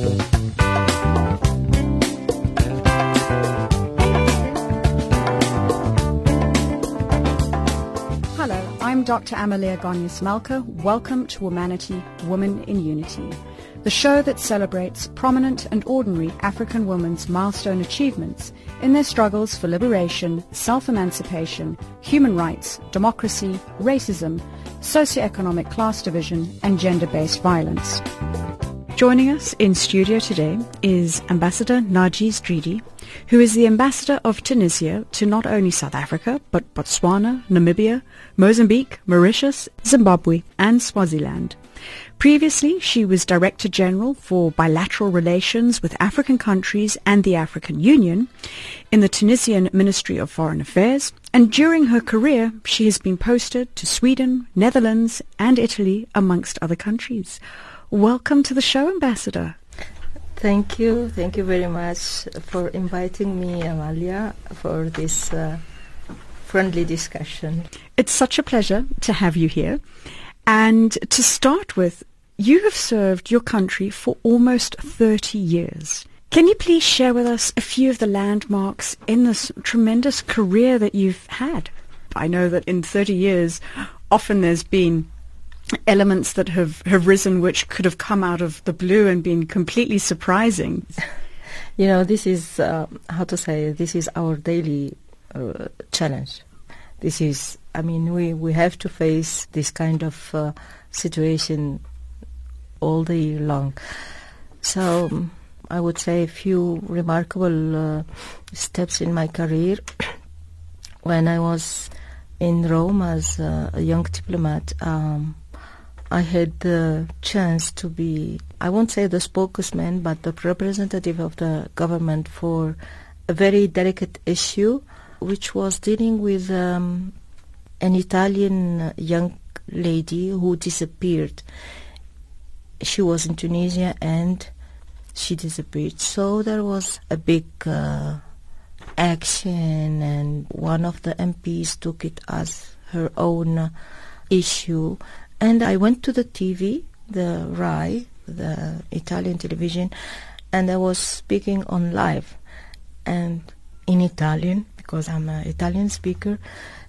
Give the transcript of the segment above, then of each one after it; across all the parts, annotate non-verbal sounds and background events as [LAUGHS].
Hello, I'm Dr. Amalia Gonyas Malka. Welcome to Womanity, Women in Unity, the show that celebrates prominent and ordinary African women's milestone achievements in their struggles for liberation, self-emancipation, human rights, democracy, racism, socioeconomic class division, and gender-based violence. Joining us in studio today is Ambassador Narjis Dridi, who is the ambassador of Tunisia to not only South Africa, but Botswana, Namibia, Mozambique, Mauritius, Zimbabwe, and Swaziland. Previously, she was Director General for Bilateral Relations with African countries and the African Union in the Tunisian Ministry of Foreign Affairs, and during her career, she has been posted to Sweden, Netherlands, and Italy, amongst other countries. Welcome to the show, Ambassador. Thank you. Thank you very much for inviting me, Amalia, for this uh, friendly discussion. It's such a pleasure to have you here. And to start with, you have served your country for almost 30 years. Can you please share with us a few of the landmarks in this tremendous career that you've had? I know that in 30 years, often there's been elements that have, have risen which could have come out of the blue and been completely surprising. [LAUGHS] You know, this is, uh, how to say, this is our daily uh, challenge. This is, I mean, we, we have to face this kind of uh, situation all day long. So um, I would say a few remarkable uh, steps in my career. [COUGHS] when I was in Rome as a young diplomat, um, I had the chance to be, I won't say the spokesman, but the representative of the government for a very delicate issue, which was dealing with um, an Italian young lady who disappeared. She was in Tunisia and she disappeared. So there was a big uh, action, and one of the MPs took it as her own issue and I went to the TV, the RAI, the Italian television, and I was speaking on live and in Italian because I'm an Italian speaker.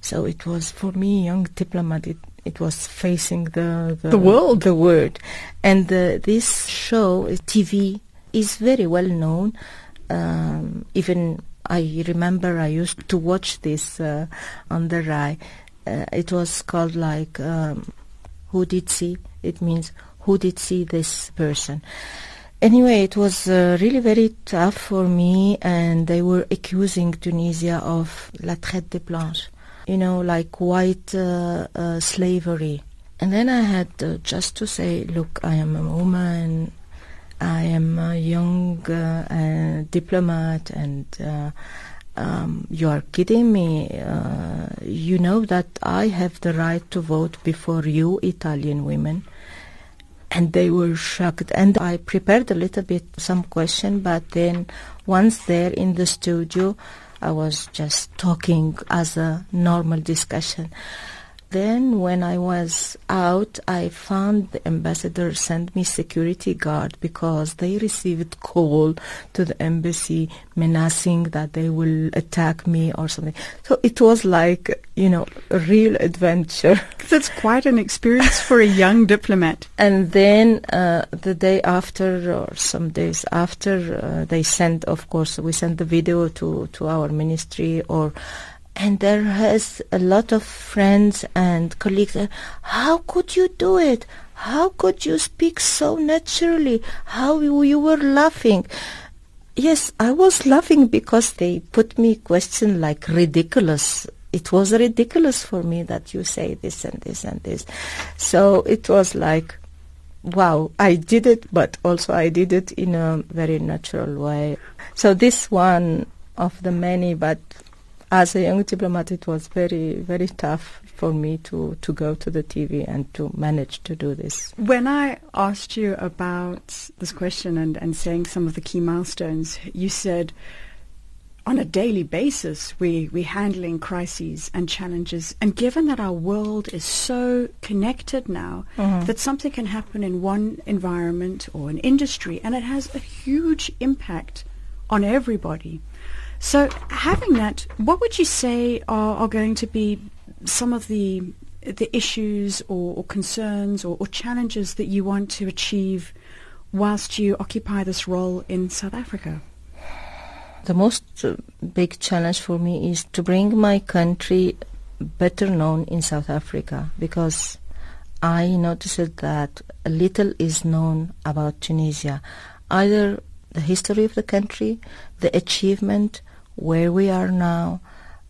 So it was for me, young diplomat, it, it was facing the, the, the world. The world. And uh, this show, TV, is very well known. Um, even I remember I used to watch this uh, on the RAI. Uh, it was called like um, who did see. It means who did see this person. Anyway, it was uh, really very tough for me, and they were accusing Tunisia of la traite des blanches, you know, like white uh, uh, slavery. And then I had uh, just to say, look, I am a woman, I am a young uh, diplomat, and uh, um, you are kidding me. Uh, you know that I have the right to vote before you, Italian women. And they were shocked. And I prepared a little bit some question, but then once there in the studio, I was just talking as a normal discussion. Then when I was out, I found the ambassador sent me security guard because they received call to the embassy menacing that they will attack me or something. So it was like, you know, a real adventure. [LAUGHS] That's quite an experience for a young diplomat. And then uh, the day after or some days after, uh, they sent, of course, we sent the video to, to our ministry or and there has a lot of friends and colleagues. How could you do it? How could you speak so naturally? How you, were laughing? Yes, I was laughing because they put me question like ridiculous. It was ridiculous for me that you say this and this and this. So it was like, wow, I did it, but also I did it in a very natural way. So this one of the many, but as a young diplomat, it was very, very tough for me to, to go to the TV and to manage to do this. When I asked you about this question and, and saying some of the key milestones, you said, on a daily basis we, we're handling crises and challenges. And given that our world is so connected now, Mhm. that something can happen in one environment or an industry and it has a huge impact on everybody. So having that, what would you say are, are going to be some of the the issues or, or concerns or, or challenges that you want to achieve whilst you occupy this role in South Africa? The most big challenge for me is to bring my country better known in South Africa because I noticed that little is known about Tunisia. Either the history of the country, the achievement, where we are now,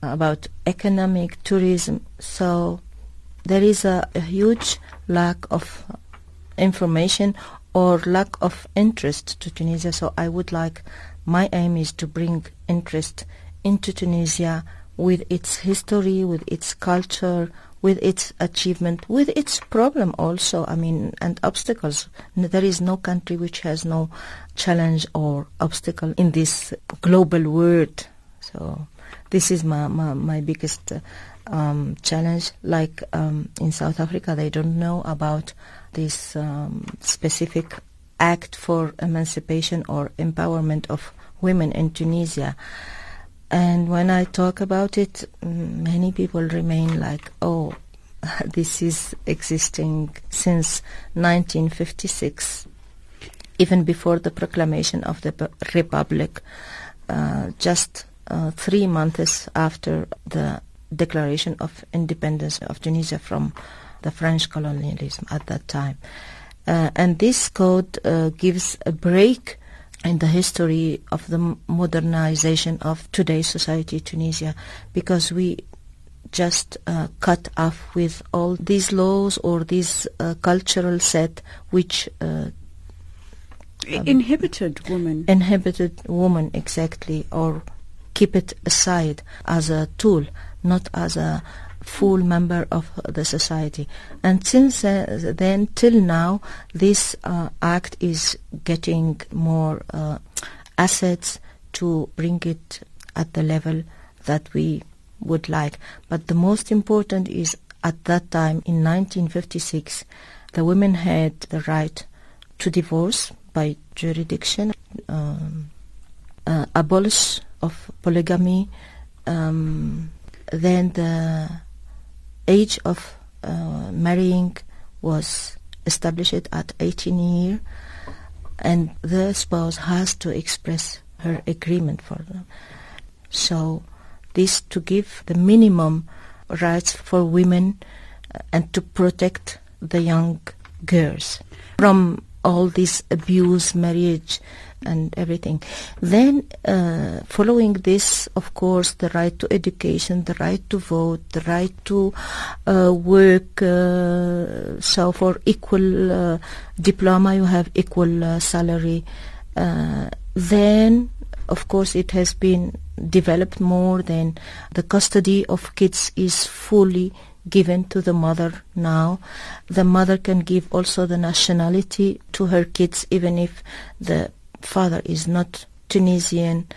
uh, about economic tourism. So there is a, a huge lack of information or lack of interest to Tunisia. So I would like, my aim is to bring interest into Tunisia with its history, with its culture, with its achievement, with its problem also, I mean, and obstacles. There is no country which has no challenge or obstacle in this global world. So this is my, my, my biggest um, challenge. Like um, in South Africa, they don't know about this um, specific act for emancipation or empowerment of women in Tunisia. And when I talk about it, many people remain like, oh, [LAUGHS] this is existing since 1956, even before the proclamation of the Republic, uh, just uh, three months after the declaration of independence of Tunisia from the French colonialism at that time. Uh, and this code uh, gives a break in the history of the modernization of today's society, Tunisia, because we just uh, cut off with all these laws or this uh, cultural set which uh, I- Inhibited women. inhibited woman exactly or keep it aside as a tool, not as a full member of the society. And since uh, then till now, this uh, act is getting more uh, assets to bring it at the level that we would like. But the most important is at that time in 1956, the women had the right to divorce by jurisdiction, um, uh, abolish of polygamy, um, then the age of uh, marrying was established at 18 year, and the spouse has to express her agreement for them. So this to give the minimum rights for women uh, and to protect the young girls from all this abuse, marriage, and everything. Then, uh, following this, of course, the right to education, the right to vote, the right to uh, work. Uh, so, for equal uh, diploma, you have equal uh, salary. Uh, then, of course, it has been developed more. Then, the custody of kids is fully given to the mother now. The mother can give also the nationality to her kids, even if the father is not Tunisian.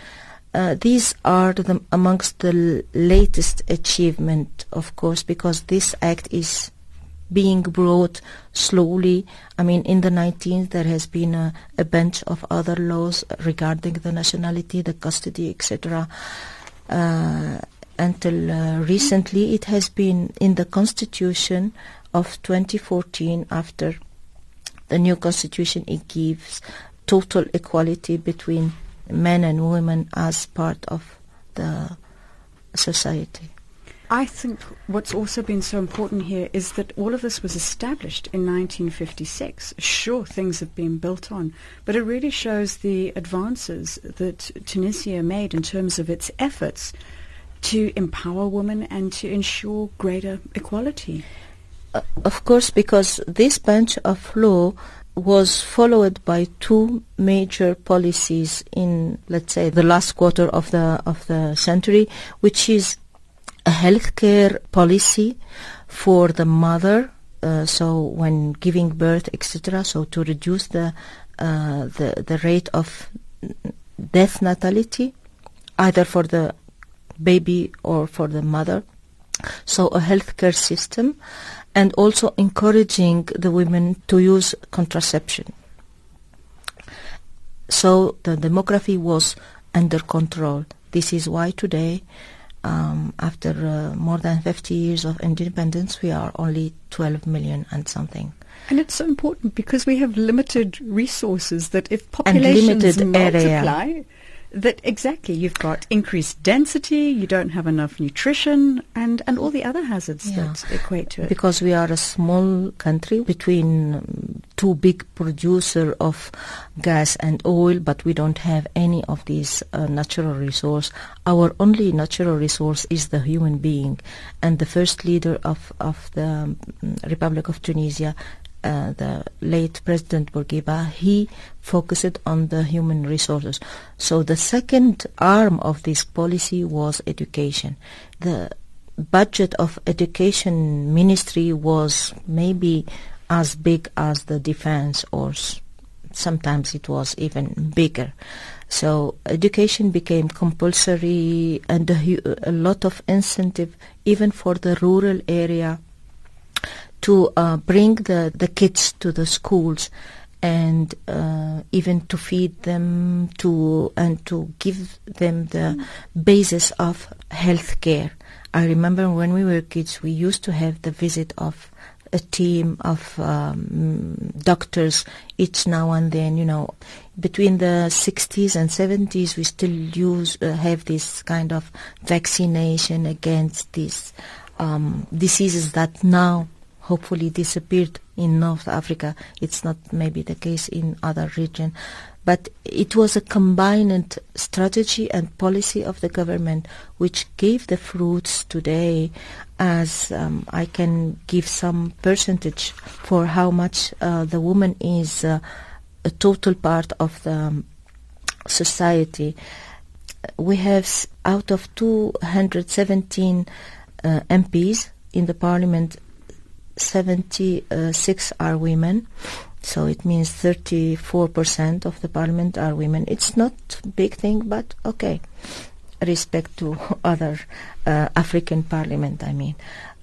Uh, these are the, amongst the latest achievement, of course, because this act is being brought slowly. I mean, in the 19th, there has been a, a bunch of other laws regarding the nationality, the custody, etc. Uh, until uh, recently, it has been in the constitution of 2014 after the new constitution it gives total equality between men and women as part of the society. I think what's also been so important here is that all of this was established in 1956. Sure, things have been built on, but it really shows the advances that Tunisia made in terms of its efforts to empower women and to ensure greater equality. Uh, of course, because this bunch of law was followed by two major policies in, let's say, the last quarter of the of the century, which is a healthcare policy for the mother. Uh, so when giving birth, etc. So to reduce the uh, the the rate of death natality either for the baby or for the mother. So a healthcare system and also encouraging the women to use contraception. So the demography was under control. This is why today, um, after uh, more than 50 years of independence, we are only 12 million and something. And it's so important because we have limited resources that if populations multiply, area that exactly you've got increased density, you don't have enough nutrition, and and all the other hazards yeah. that equate to it. Because we are a small country between two big producer of gas and oil, but we don't have any of these uh, natural resource. Our only natural resource is the human being, and the first leader of of the um, Republic of Tunisia uh, the late President Bourguiba, he focused on the human resources. So the second arm of this policy was education. The budget of education ministry was maybe as big as the defense or sometimes it was even bigger. So education became compulsory and a, a lot of incentive even for the rural area to uh, bring the, the kids to the schools and uh, even to feed them to and to give them the basis of health care. I remember when we were kids, we used to have the visit of a team of um, doctors each now and then. You know, between the 60s and 70s, we still use uh, have this kind of vaccination against these um, diseases that now hopefully disappeared in North Africa. It's not maybe the case in other region. But it was a combined strategy and policy of the government which gave the fruits today as um, I can give some percentage for how much uh, the woman is uh, a total part of the um, society. We have out of 217 uh, MPs in the parliament 76 are women. So it means 34% of the parliament are women. It's not big thing, but okay. Respect to [LAUGHS] other uh, African parliament, I mean.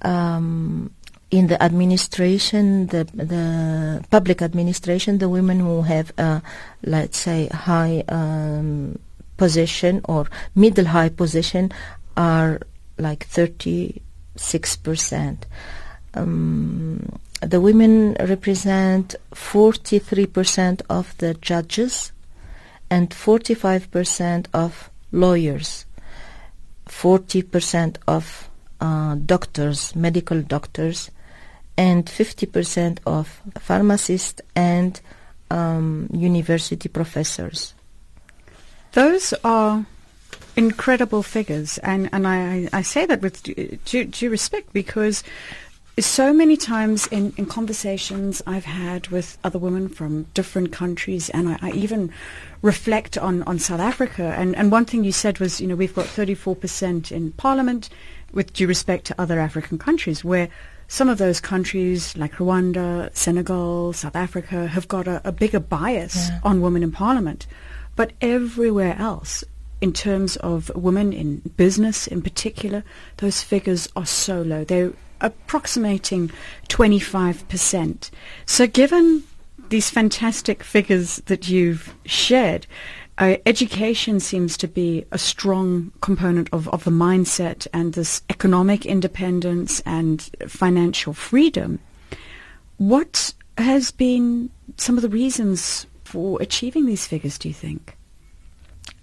Um, in the administration, the the public administration, the women who have, a, let's say, high um, position or middle high position are like 36 percent um, the women represent 43% of the judges and 45% of lawyers, 40% of uh, doctors, medical doctors, and 50% of pharmacists and um, university professors. Those are incredible figures, and, and I, I say that with due, due respect because so many times in, in conversations I've had with other women from different countries, and I, I even reflect on, on South Africa. And, and one thing you said was, you know, we've got 34% in parliament, with due respect to other African countries, where some of those countries like Rwanda, Senegal, South Africa have got a, a bigger bias yeah. on women in parliament. But everywhere else, in terms of women in business in particular, those figures are so low. They're approximating 25%. So given these fantastic figures that you've shared, uh, education seems to be a strong component of, of the mindset and this economic independence and financial freedom. What has been some of the reasons for achieving these figures, do you think?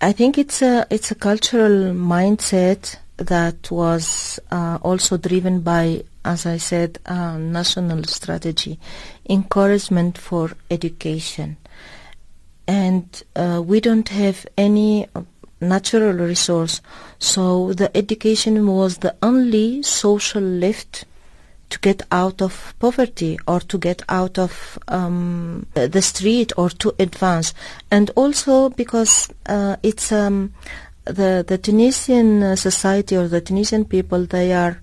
I think it's a it's a cultural mindset that was uh, also driven by, as I said, national strategy, encouragement for education. And uh, we don't have any natural resource, so the education was the only social lift to get out of poverty or to get out of um, the street or to advance. And also because uh, it's um, the the Tunisian uh, society or the Tunisian people they are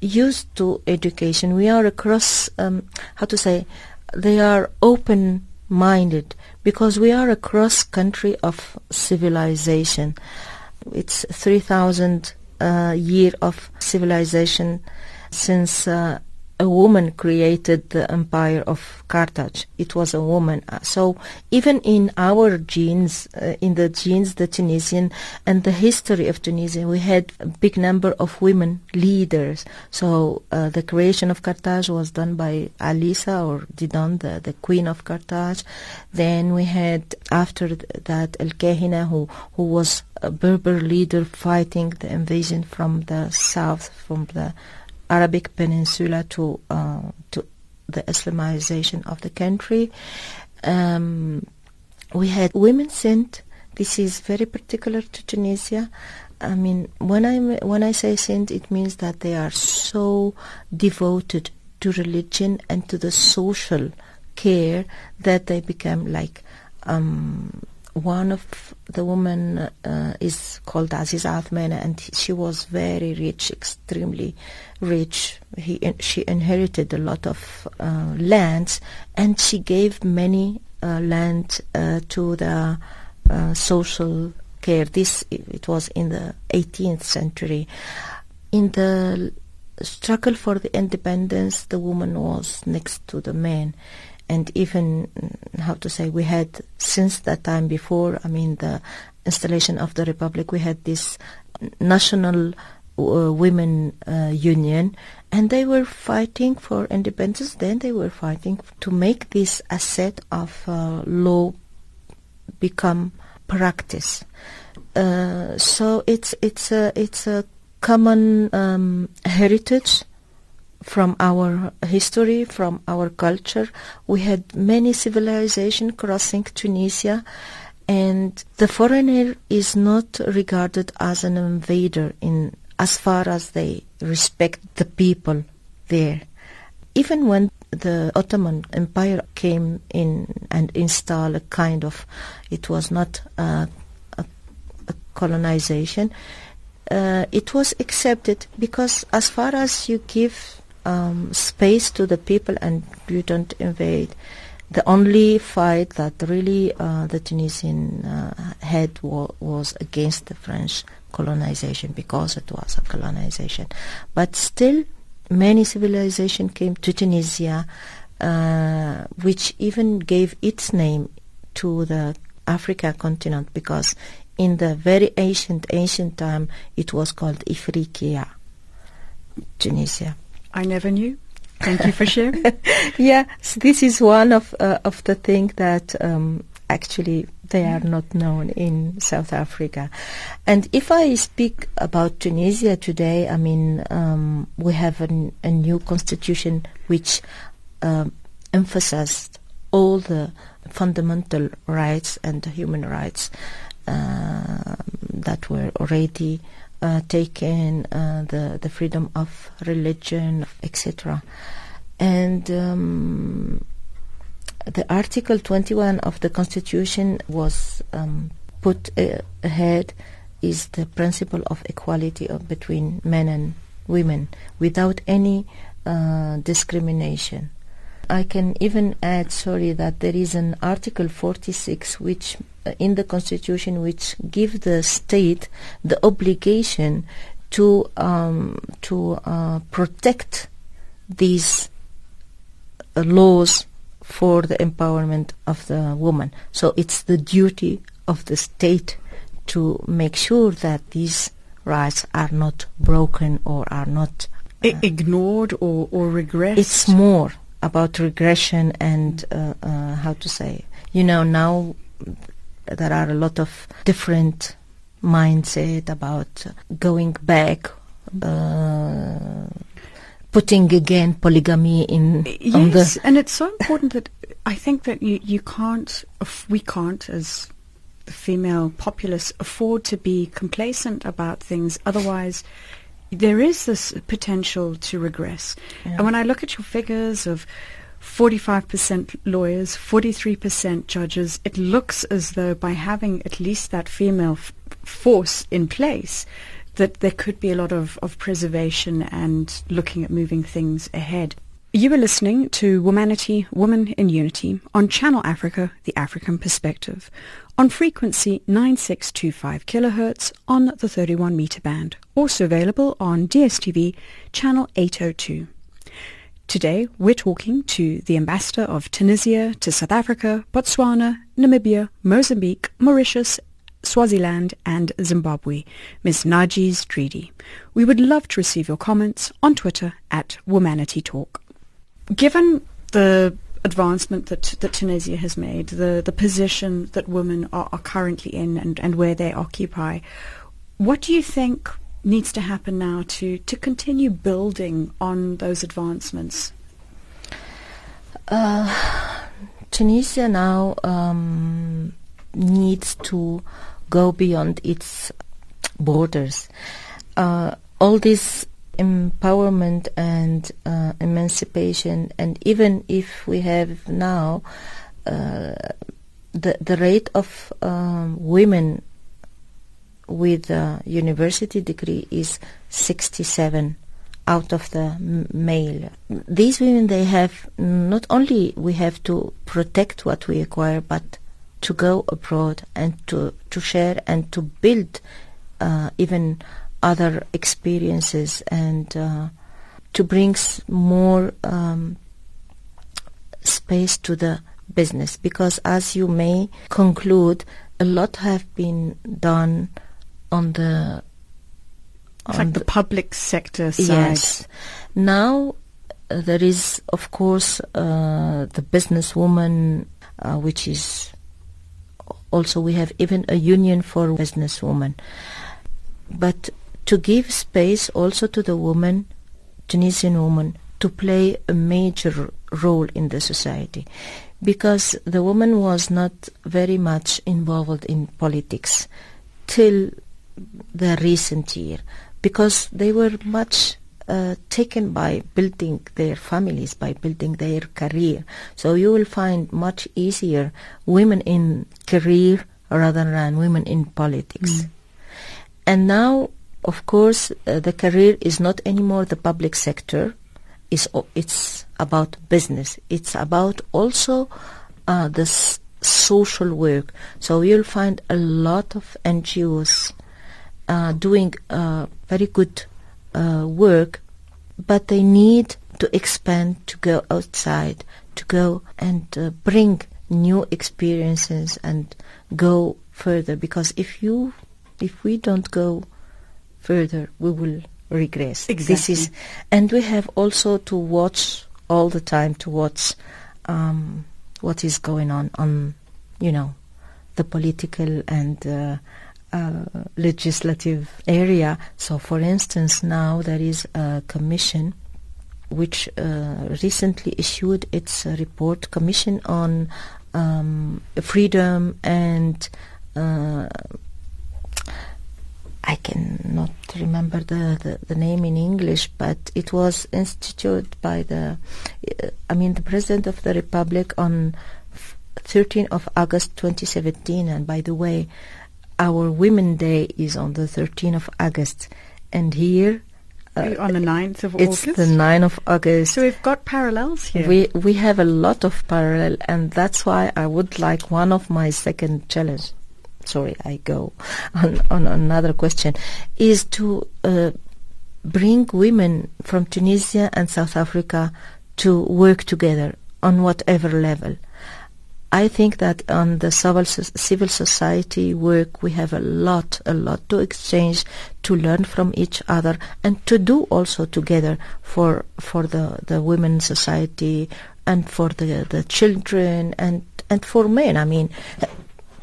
used to education. We are across um, how to say they are open minded because we are a cross country of civilization. it's 3,000 uh, year of civilization since uh, a woman created the empire of Carthage. It was a woman. Uh, so even in our genes, uh, in the genes, the Tunisian and the history of Tunisia, we had a big number of women leaders. So uh, the creation of Carthage was done by Alisa or Didon, the, the queen of Carthage. Then we had after that El who who was a Berber leader fighting the invasion from the south, from the Arabic Peninsula to uh, to the Islamization of the country. Um, we had women sent. This is very particular to Tunisia. I mean, when I when I say sent, it means that they are so devoted to religion and to the social care that they become like um, one of the women uh, is called Aziza Othmana, and she was very rich, extremely rich. He, she inherited a lot of uh, lands, and she gave many uh, land uh, to the uh, social care. This it was in the 18th century. In the struggle for the independence, the woman was next to the man and even how to say we had since that time before i mean the installation of the republic we had this national uh, women uh, union and they were fighting for independence. Then they were fighting to make this asset of uh, law become practice. Uh, so it's it's a it's a common um, heritage from our history, from our culture. We had many civilizations crossing Tunisia, and the foreigner is not regarded as an invader in as far as they respect the people there. Even when the Ottoman Empire came in and installed a kind of, it was not a, a, a colonization, uh, it was accepted because as far as you give um, space to the people and you don't invade. The only fight that really uh, the Tunisian uh, had wa- was against the French colonization because it was a colonization. But still, many civilizations came to Tunisia, uh, which even gave its name to the Africa continent because in the very ancient, ancient time, it was called Ifriqiya, Tunisia. I never knew. Thank you for sharing. [LAUGHS] yeah, so this is one of uh, of the things that um, actually they are not known in South Africa. And if I speak about Tunisia today, I mean um, we have an, a new constitution which um, emphasized all the fundamental rights and human rights uh, that were already uh, taken uh, the the freedom of religion, etc. And um, the Article 21 of the Constitution was um, put uh, ahead is the principle of equality of, between men and women without any uh, discrimination. I can even add, sorry, that there is an Article 46 which uh, in the Constitution which give the state the obligation to um, to uh, protect these uh, laws for the empowerment of the woman. So it's the duty of the state to make sure that these rights are not broken or are not uh, ignored or, or regressed. It's more about regression and uh, uh, how to say. You know, now there are a lot of different mindset about going back, uh, putting again polygamy in. Yes, and it's so important that I think that you, you can't, we can't as the female populace afford to be complacent about things. Otherwise, there is this potential to regress. Yeah. And when I look at your figures of 45% lawyers, 43% judges, it looks as though by having at least that female f- force in place, that there could be a lot of, of preservation and looking at moving things ahead. You are listening to Womanity, Woman in Unity on Channel Africa, the African Perspective, on frequency 9625 kHz on the 31 meter band, also available on DSTV channel 802. Today we're talking to the ambassador of Tunisia to South Africa, Botswana, Namibia, Mozambique, Mauritius, Swaziland and Zimbabwe, Ms. Narjis Dridi. We would love to receive your comments on Twitter at Womanity Talk. Given the advancement that, that Tunisia has made, the, the position that women are, are currently in and, and where they occupy, what do you think needs to happen now to, to continue building on those advancements? Uh, Tunisia now um, needs to go beyond its borders. Uh, all this empowerment and uh, emancipation, and even if we have now uh, the the rate of um, women with a university degree is 67 out of the male. These women, they have not only we have to protect what we acquire, but to go abroad and to to share and to build uh, even other experiences and uh, to bring more um, space to the business. Because as you may conclude a lot have been done on the on like the, the, public sector side. Yes now uh, there is of course uh, the businesswoman uh, which is also we have even a union for businesswomen but to give space also to the woman, Tunisian woman, to play a major role in the society because the woman was not very much involved in politics till the recent year because they were much uh, taken by building their families, by building their career. So you will find much easier women in career rather than women in politics. Mm. And now of course, uh, the career is not anymore the public sector. It's, it's about business. It's about also uh, the social work. So you'll find a lot of NGOs uh, doing uh, very good uh, work, but they need to expand, to go outside, to go and uh, bring new experiences and go further. Because if you, if we don't go further we will regress. Exactly. This is, and we have also to watch all the time to watch um, what is going on on, you know, the political and uh, uh, legislative area. So, for instance, now there is a commission which uh, recently issued its report, Commission on um, Freedom and uh, I cannot remember the, the, the, name in English, but it was instituted by the, uh, I mean, the President of the Republic on 13th of August 2017. And by the way, our Women Day is on the 13th of August. And here, uh, on the 9th of it's August? It's the 9th of August. So we've got parallels here. We, we have a lot of parallel, and that's why I would like one of my second challenge sorry, I go on, on another question, is to uh, bring women from Tunisia and South Africa to work together on whatever level. I think that on the civil, society work we have a lot, a lot to exchange, to learn from each other, and to do also together for for the the women society and for the the children and and for men. I mean,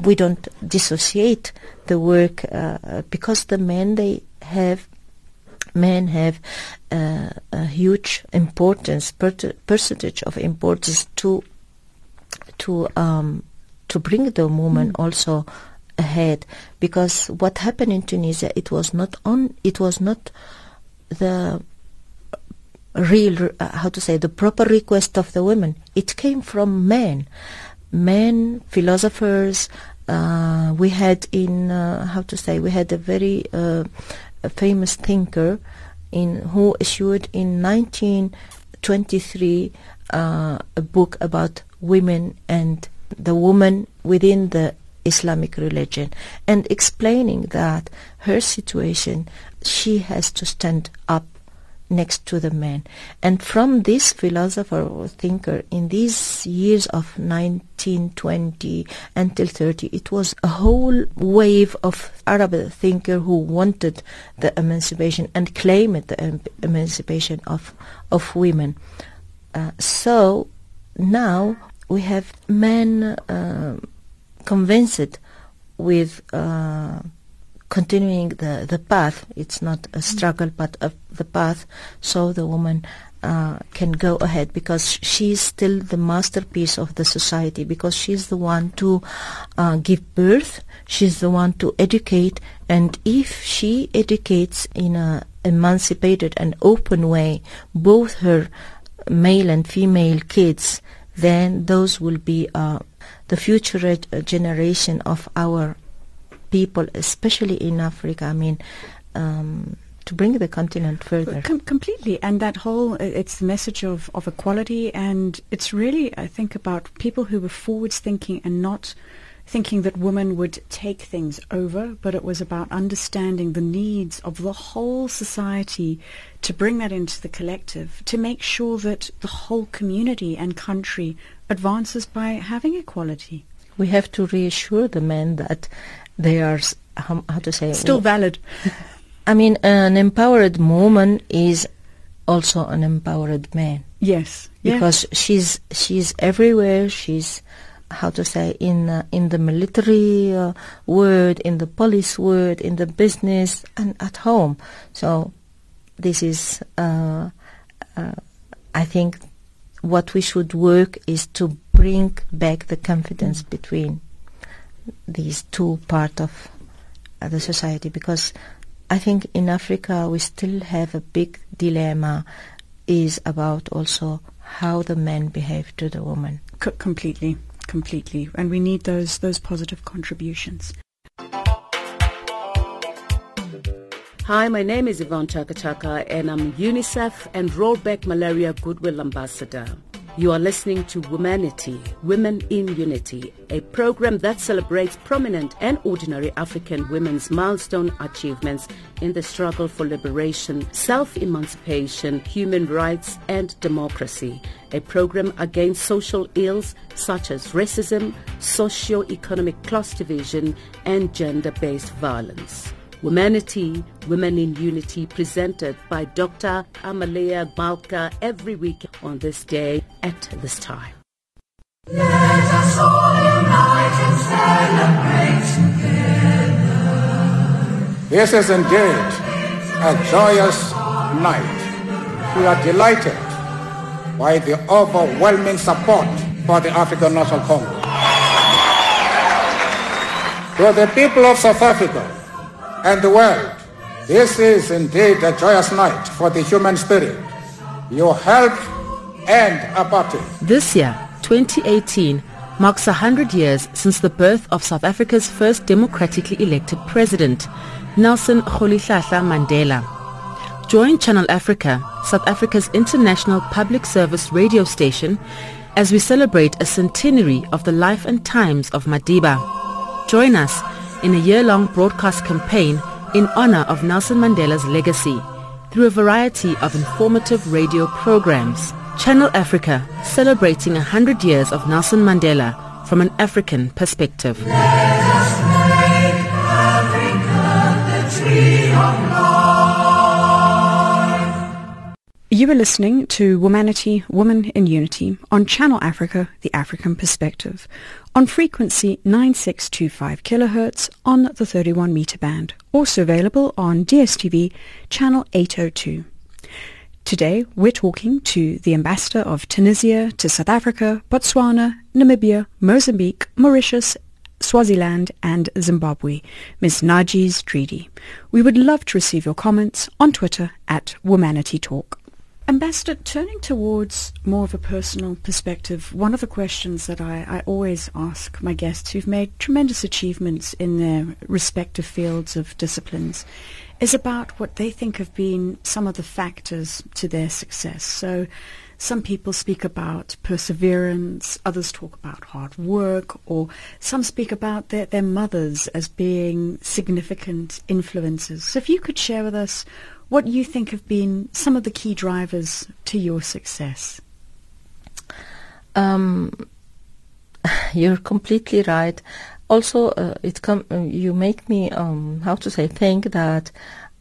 we don't dissociate the work uh, because the men they have men have uh, a huge importance per- percentage of importance to to um, to bring the woman mm. also ahead. Because what happened in Tunisia it was not on it was not the real uh, how to say the proper request of the women. It came from men men, philosophers. Uh, we had in uh, how to say we had a very uh, a famous thinker in who issued in 1923 uh, a book about women and the woman within the Islamic religion and explaining that her situation, she has to stand up next to the man. And from this philosopher or thinker in these years of 1920 until 30, it was a whole wave of Arab thinker who wanted the emancipation and claimed the em- emancipation of, of women. Uh, so now we have men uh, convinced with uh, continuing the, the path. It's not a struggle, but a, the path. So the woman uh, can go ahead because she's still the masterpiece of the society because she's the one to uh, give birth. She's the one to educate. And if she educates in a emancipated and open way, both her male and female kids, then those will be uh, the future generation of our people, especially in Africa. I mean, um, to bring the continent further. Com- completely. And that whole, it's the message of, of equality. And it's really, I think, about people who were forwards thinking and not thinking that women would take things over, but it was about understanding the needs of the whole society to bring that into the collective, to make sure that the whole community and country advances by having equality. We have to reassure the men that they are, how, how to say, still valid. I mean, an empowered woman is also an empowered man. Yes, because she's she's everywhere. She's how to say in uh, in the military uh, world, in the police world, in the business, and at home. So this is, uh, uh I think, what we should work is to bring back the confidence mm. between these two part of the society because I think in Africa we still have a big dilemma is about also how the men behave to the woman. C- completely, completely, and we need those those positive contributions. Hi, my name is Yvonne Chaka Chaka and I'm UNICEF and Roll Back Malaria Goodwill Ambassador. You are listening to Womanity, Women in Unity, a program that celebrates prominent and ordinary African women's milestone achievements in the struggle for liberation, self-emancipation, human rights, and democracy. A program against social ills such as racism, socio-economic class division, and gender-based violence. Womanity, Women in Unity, presented by Dr. Amalia Malka every week on this day at this time. Let us all unite and celebrate together. This is indeed a joyous night. We are delighted by the overwhelming support for the African National Congress. To the people of South Africa, and the world. This is indeed a joyous night for the human spirit. Your help and apartheid. This year, 2018, marks 100 years since the birth of South Africa's first democratically elected president, Nelson Rolihlahla Mandela. Join Channel Africa, South Africa's international public service radio station, as we celebrate a centenary of the life and times of Madiba. Join us in a year-long broadcast campaign in honor of Nelson Mandela's legacy through a variety of informative radio programs. Channel Africa, celebrating 100 years of Nelson Mandela from an African perspective. You are listening to Womanity, Woman in Unity on Channel Africa, the African Perspective, on frequency 9625 kHz on the 31 meter band, also available on DSTV channel 802. Today we're talking to the ambassador of Tunisia to South Africa, Botswana, Namibia, Mozambique, Mauritius, Swaziland and Zimbabwe, Ms. Narjis Dridi. We would love to receive your comments on Twitter at Womanity Talk. Ambassador, turning towards more of a personal perspective, one of the questions that I, I, always ask my guests who've made tremendous achievements in their respective fields of disciplines is about what they think have been some of the factors to their success. So some people speak about perseverance, others talk about hard work, or some speak about their, their mothers as being significant influences. So if you could share with us what you think have been some of the key drivers to your success. Um, [LAUGHS] you're completely right. Also, uh, it com- uh, you make me um, how to say think that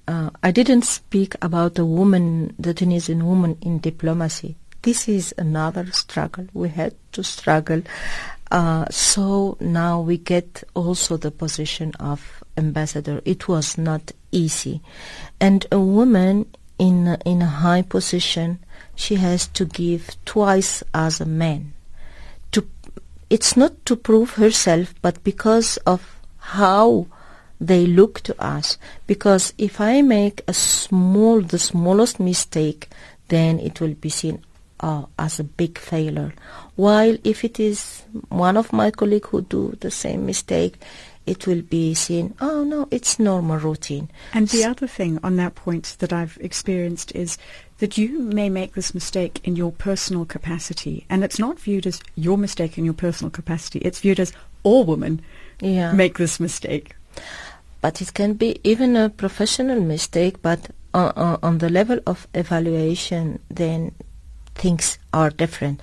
uh, I didn't speak about the woman, the Tunisian woman in diplomacy. This is another struggle. We had to struggle. Uh, so now we get also the position of ambassador. It was not easy, and a woman in a, in a high position, she has to give twice as a man. To it's not to prove herself, but because of how they look to us. Because if I make a small, the smallest mistake, then it will be seen uh, as a big failure. While if it is one of my colleagues who do the same mistake, it will be seen, oh no, it's normal routine. And the other thing on that point that I've experienced is that you may make this mistake in your personal capacity, and it's not viewed as your mistake in your personal capacity. It's viewed as all women yeah. make this mistake. But it can be even a professional mistake, but on, on, on the level of evaluation, then things are different.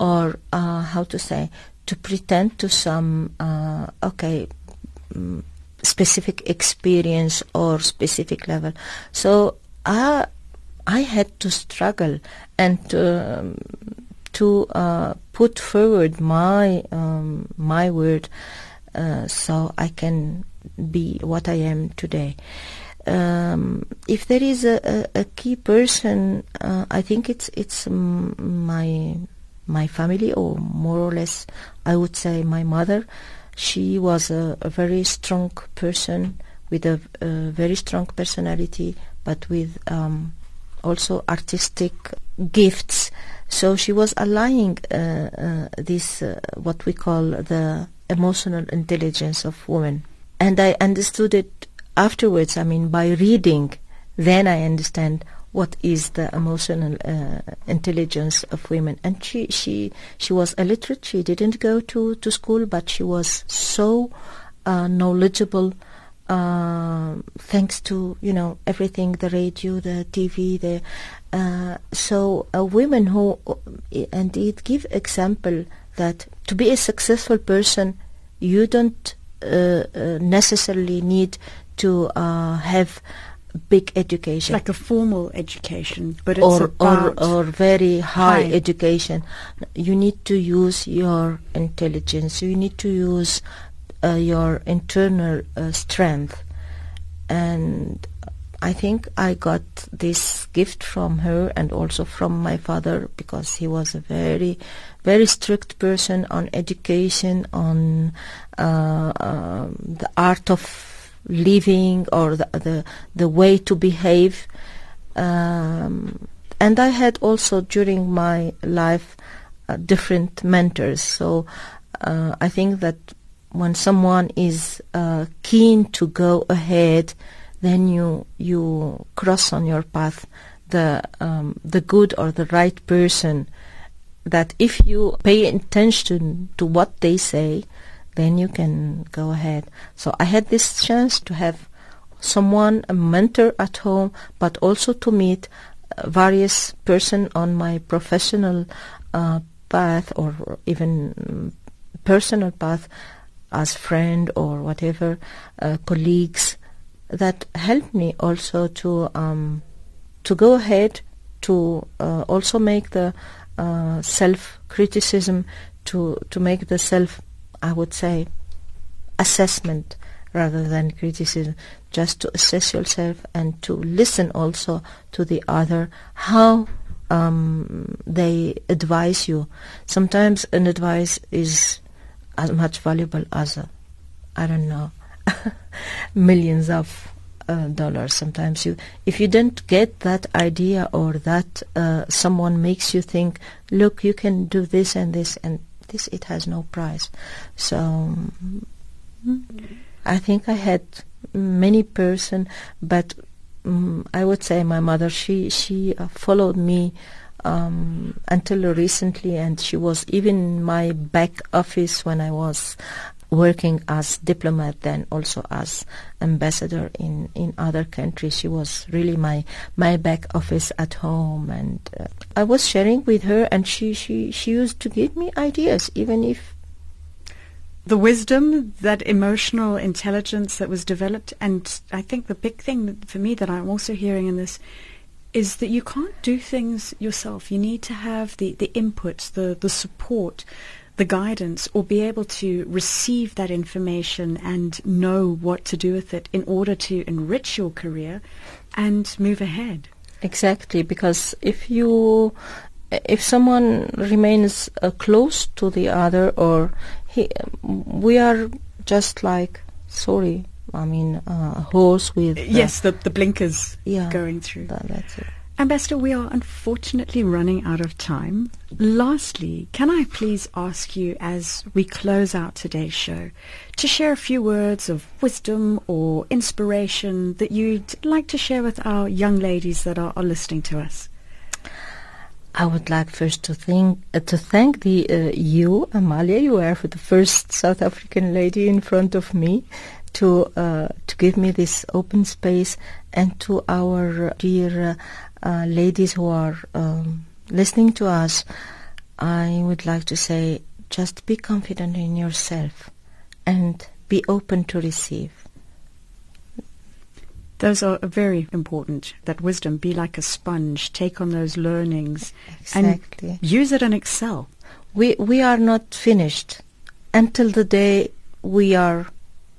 Or uh, how to say, to pretend to some, uh, okay, mm, specific experience or specific level. So I, I had to struggle and to, um, to uh, put forward my um, my word, uh, so I can be what I am today. Um, if there is a, a, a key person, uh, I think it's it's my my family, or more or less, I would say my mother. She was a, a very strong person with a, a, very strong personality, but with um, also artistic gifts. So she was allying uh, uh, this uh, what we call the emotional intelligence of women, and I understood it afterwards. I mean, by reading, then I understand what is the emotional uh, intelligence of women. And she she she was illiterate. She didn't go to to school, but she was so uh, knowledgeable uh, thanks to you know everything the radio the TV the uh, so women who uh, indeed give example that to be a successful person you don't uh, necessarily need to have big education. Like a formal education but or, or or very high, high. education. You need to use your intelligence. You need to use uh, your internal uh, strength. And I think I got this gift from her and also from my father because he was a very, very strict person on education, on uh, um, the art of living or the the, the way to behave. Um, and I had also during my life uh, different mentors. So uh, I think that when someone is uh, keen to go ahead, then you you cross on your path the um, the good or the right person. That if you pay attention to what they say, then you can go ahead. So I had this chance to have someone, a mentor at home, but also to meet various person on my professional uh, path or even personal path as friend or whatever uh, colleagues that helped me also to um, to go ahead to uh, also make the uh, self criticism to to make the self I would say assessment rather than criticism just to assess yourself and to listen also to the other how um, they advise you sometimes an advice is as much valuable as uh, I don't know [LAUGHS] millions of uh, dollars. Sometimes you, if you don't get that idea or that uh, someone makes you think, look, you can do this and this and this, it has no price. So mm-hmm. I think I had many person, but um, I would say my mother, she she uh, followed me um, until recently, and she was even my back office when I was working as diplomat, then also as ambassador in, in other countries. She was really my my back office at home, and uh, I was sharing with her, and she, she she used to give me ideas, even if the wisdom, that emotional intelligence that was developed, and I think the big thing for me that I'm also hearing in this is that you can't do things yourself. You need to have the, the inputs, the, the support, the guidance, or be able to receive that information and know what to do with it in order to enrich your career and move ahead. Exactly, because if you if someone remains uh, close to the other or he, we are just like sorry I mean, uh, a horse with... Uh, yes, the, the blinkers yeah, going through. That, that's it. Ambassador, we are unfortunately running out of time. Lastly, can I please ask you, as we close out today's show, to share a few words of wisdom or inspiration that you'd like to share with our young ladies that are, are listening to us? I would like first to thank uh, to thank the uh, you, Amalia. You are the first South African lady in front of me, to uh, to give me this open space and to our dear uh, ladies who are um, listening to us, I would like to say just be confident in yourself and be open to receive. Those are very important. That wisdom, be like a sponge, take on those learnings exactly. and use it and excel. We we are not finished until the day we are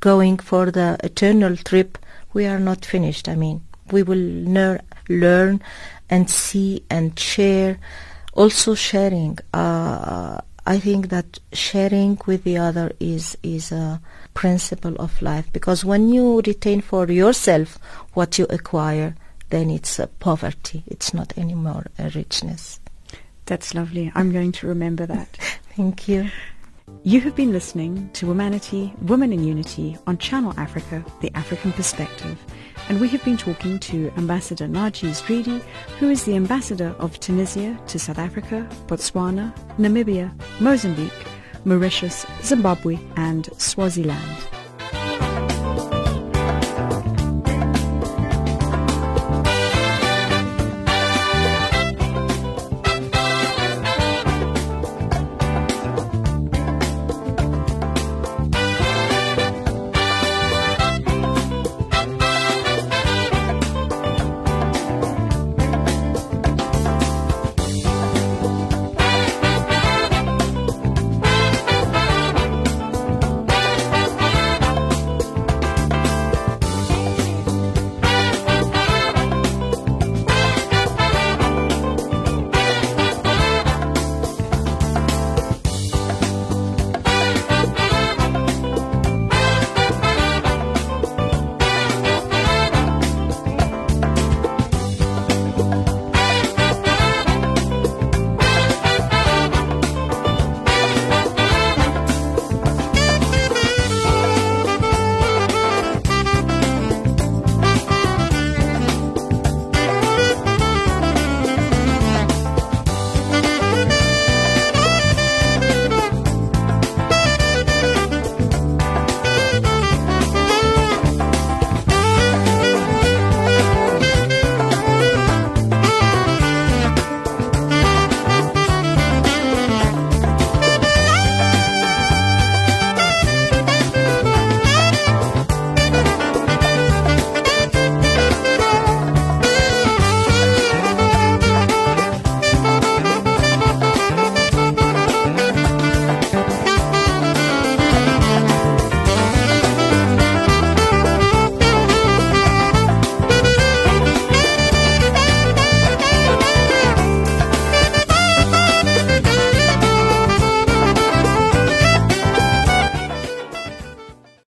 going for the eternal trip, we are not finished. I mean, we will ner- learn and see and share. Also sharing. Uh, I think that sharing with the other is is a principle of life because when you retain for yourself what you acquire, then it's a poverty. It's not anymore a richness. That's lovely. I'm going to remember that. [LAUGHS] Thank you. You have been listening to Womanity, Women in Unity on Channel Africa, The African Perspective. And we have been talking to Ambassador Najeez Dridi, who is the ambassador of Tunisia to South Africa, Botswana, Namibia, Mozambique, Mauritius, Zimbabwe and Swaziland.